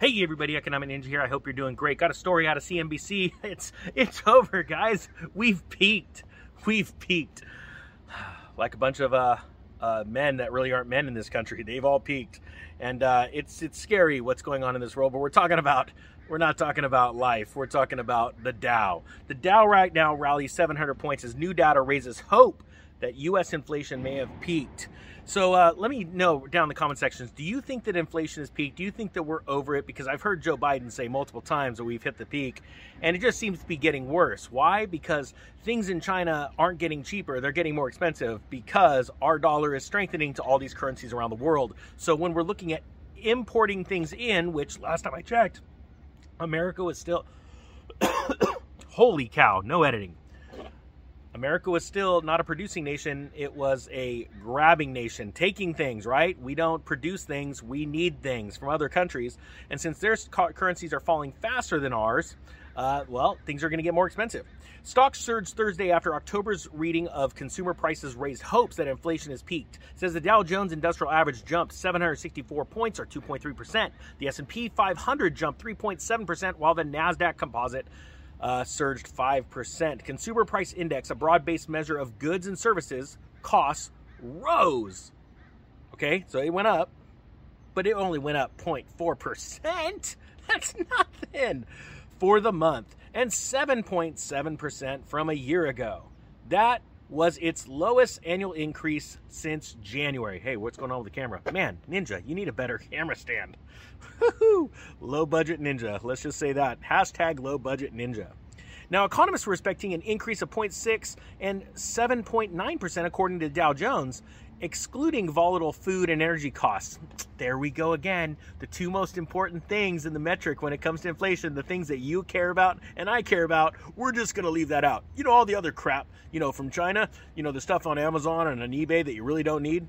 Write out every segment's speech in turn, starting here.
Hey everybody, Economic Ninja here. I hope you're doing great. Got a story out of CNBC. It's it's over, guys. We've peaked. We've peaked. Like a bunch of uh, uh, men that really aren't men in this country. They've all peaked, and uh, it's it's scary what's going on in this world. But we're talking about we're not talking about life. We're talking about the Dow. The Dow right now rallies 700 points as new data raises hope that U.S. inflation may have peaked. So uh, let me know down in the comment sections. Do you think that inflation has peaked? Do you think that we're over it? Because I've heard Joe Biden say multiple times that we've hit the peak, and it just seems to be getting worse. Why? Because things in China aren't getting cheaper; they're getting more expensive because our dollar is strengthening to all these currencies around the world. So when we're looking at importing things in, which last time I checked, America was still holy cow, no editing. America was still not a producing nation, it was a grabbing nation, taking things, right? We don't produce things, we need things from other countries. And since their currencies are falling faster than ours, uh, well, things are going to get more expensive. Stocks surged Thursday after October's reading of consumer prices raised hopes that inflation has peaked. It says the Dow Jones Industrial Average jumped 764 points, or 2.3%. The S&P 500 jumped 3.7%, while the Nasdaq Composite uh, surged 5%. Consumer Price Index, a broad based measure of goods and services costs, rose. Okay, so it went up, but it only went up 0.4%. That's nothing for the month, and 7.7% from a year ago. That was its lowest annual increase since January. Hey, what's going on with the camera? Man, Ninja, you need a better camera stand. low budget Ninja. Let's just say that. Hashtag low budget Ninja. Now, economists were expecting an increase of 0.6 and 7.9% according to Dow Jones, excluding volatile food and energy costs. There we go again. The two most important things in the metric when it comes to inflation, the things that you care about and I care about, we're just going to leave that out. You know, all the other crap, you know, from China, you know, the stuff on Amazon and on eBay that you really don't need.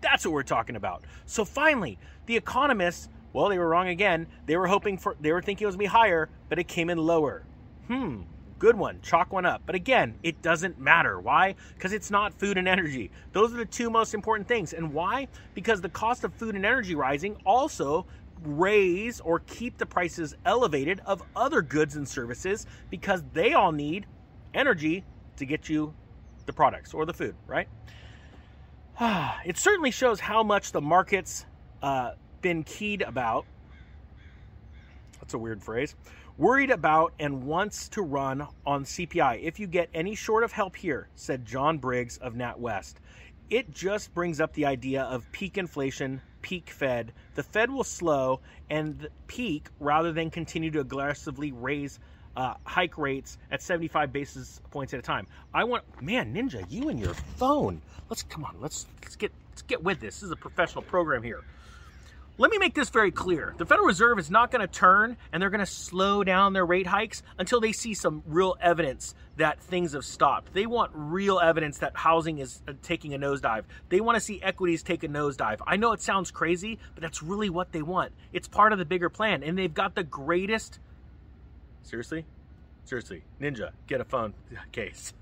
That's what we're talking about. So finally, the economists, well, they were wrong again. They were hoping for, they were thinking it was going to be higher, but it came in lower. Hmm, Good one. Chalk one up. But again, it doesn't matter. Why? Because it's not food and energy. Those are the two most important things. And why? Because the cost of food and energy rising also raise or keep the prices elevated of other goods and services because they all need energy to get you the products or the food, right? it certainly shows how much the market's uh, been keyed about. That's a weird phrase worried about and wants to run on CPI. If you get any short of help here, said John Briggs of NatWest, it just brings up the idea of peak inflation, peak Fed. The Fed will slow and peak rather than continue to aggressively raise uh, hike rates at 75 basis points at a time. I want, man, Ninja, you and your phone. Let's come on. Let's let's get let's get with this. This is a professional program here. Let me make this very clear. The Federal Reserve is not going to turn and they're going to slow down their rate hikes until they see some real evidence that things have stopped. They want real evidence that housing is uh, taking a nosedive. They want to see equities take a nosedive. I know it sounds crazy, but that's really what they want. It's part of the bigger plan. And they've got the greatest. Seriously? Seriously. Ninja, get a phone case.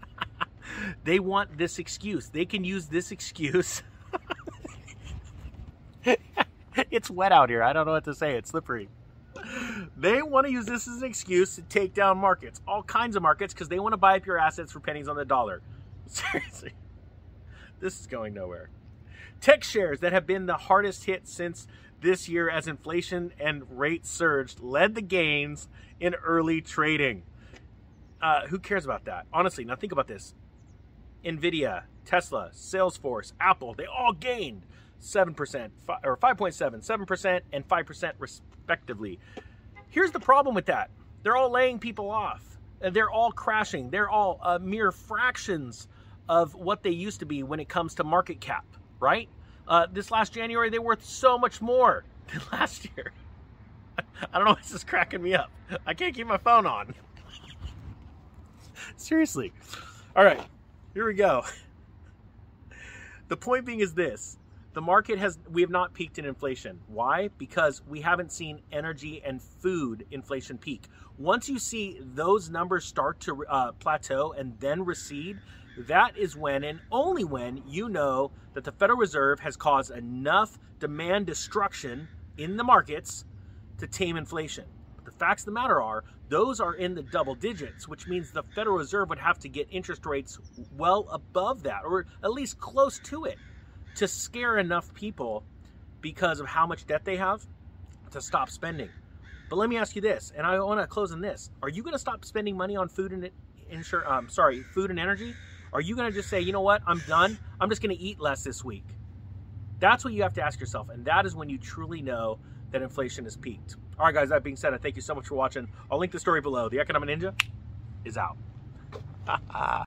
they want this excuse. They can use this excuse. it's wet out here. I don't know what to say. It's slippery. They want to use this as an excuse to take down markets, all kinds of markets, because they want to buy up your assets for pennies on the dollar. Seriously, this is going nowhere. Tech shares that have been the hardest hit since this year as inflation and rates surged led the gains in early trading. Uh, who cares about that? Honestly, now think about this. Nvidia, Tesla, Salesforce, Apple, they all gained. 7%, or 5.7, 7%, and 5% respectively. Here's the problem with that they're all laying people off, they're all crashing, they're all uh, mere fractions of what they used to be when it comes to market cap, right? Uh, this last January, they were worth so much more than last year. I don't know, this is cracking me up. I can't keep my phone on. Seriously. All right, here we go. The point being is this the market has we have not peaked in inflation. Why? Because we haven't seen energy and food inflation peak. Once you see those numbers start to uh, plateau and then recede that is when and only when you know that the federal reserve has caused enough demand destruction in the markets to tame inflation. But the facts of the matter are, those are in the double digits, which means the Federal Reserve would have to get interest rates well above that, or at least close to it, to scare enough people because of how much debt they have to stop spending. But let me ask you this, and I want to close on this: Are you going to stop spending money on food and insure? Um, sorry, food and energy? Are you going to just say, you know what, I'm done. I'm just going to eat less this week. That's what you have to ask yourself, and that is when you truly know that inflation has peaked. All right, guys. That being said, I thank you so much for watching. I'll link the story below. The Economic Ninja is out.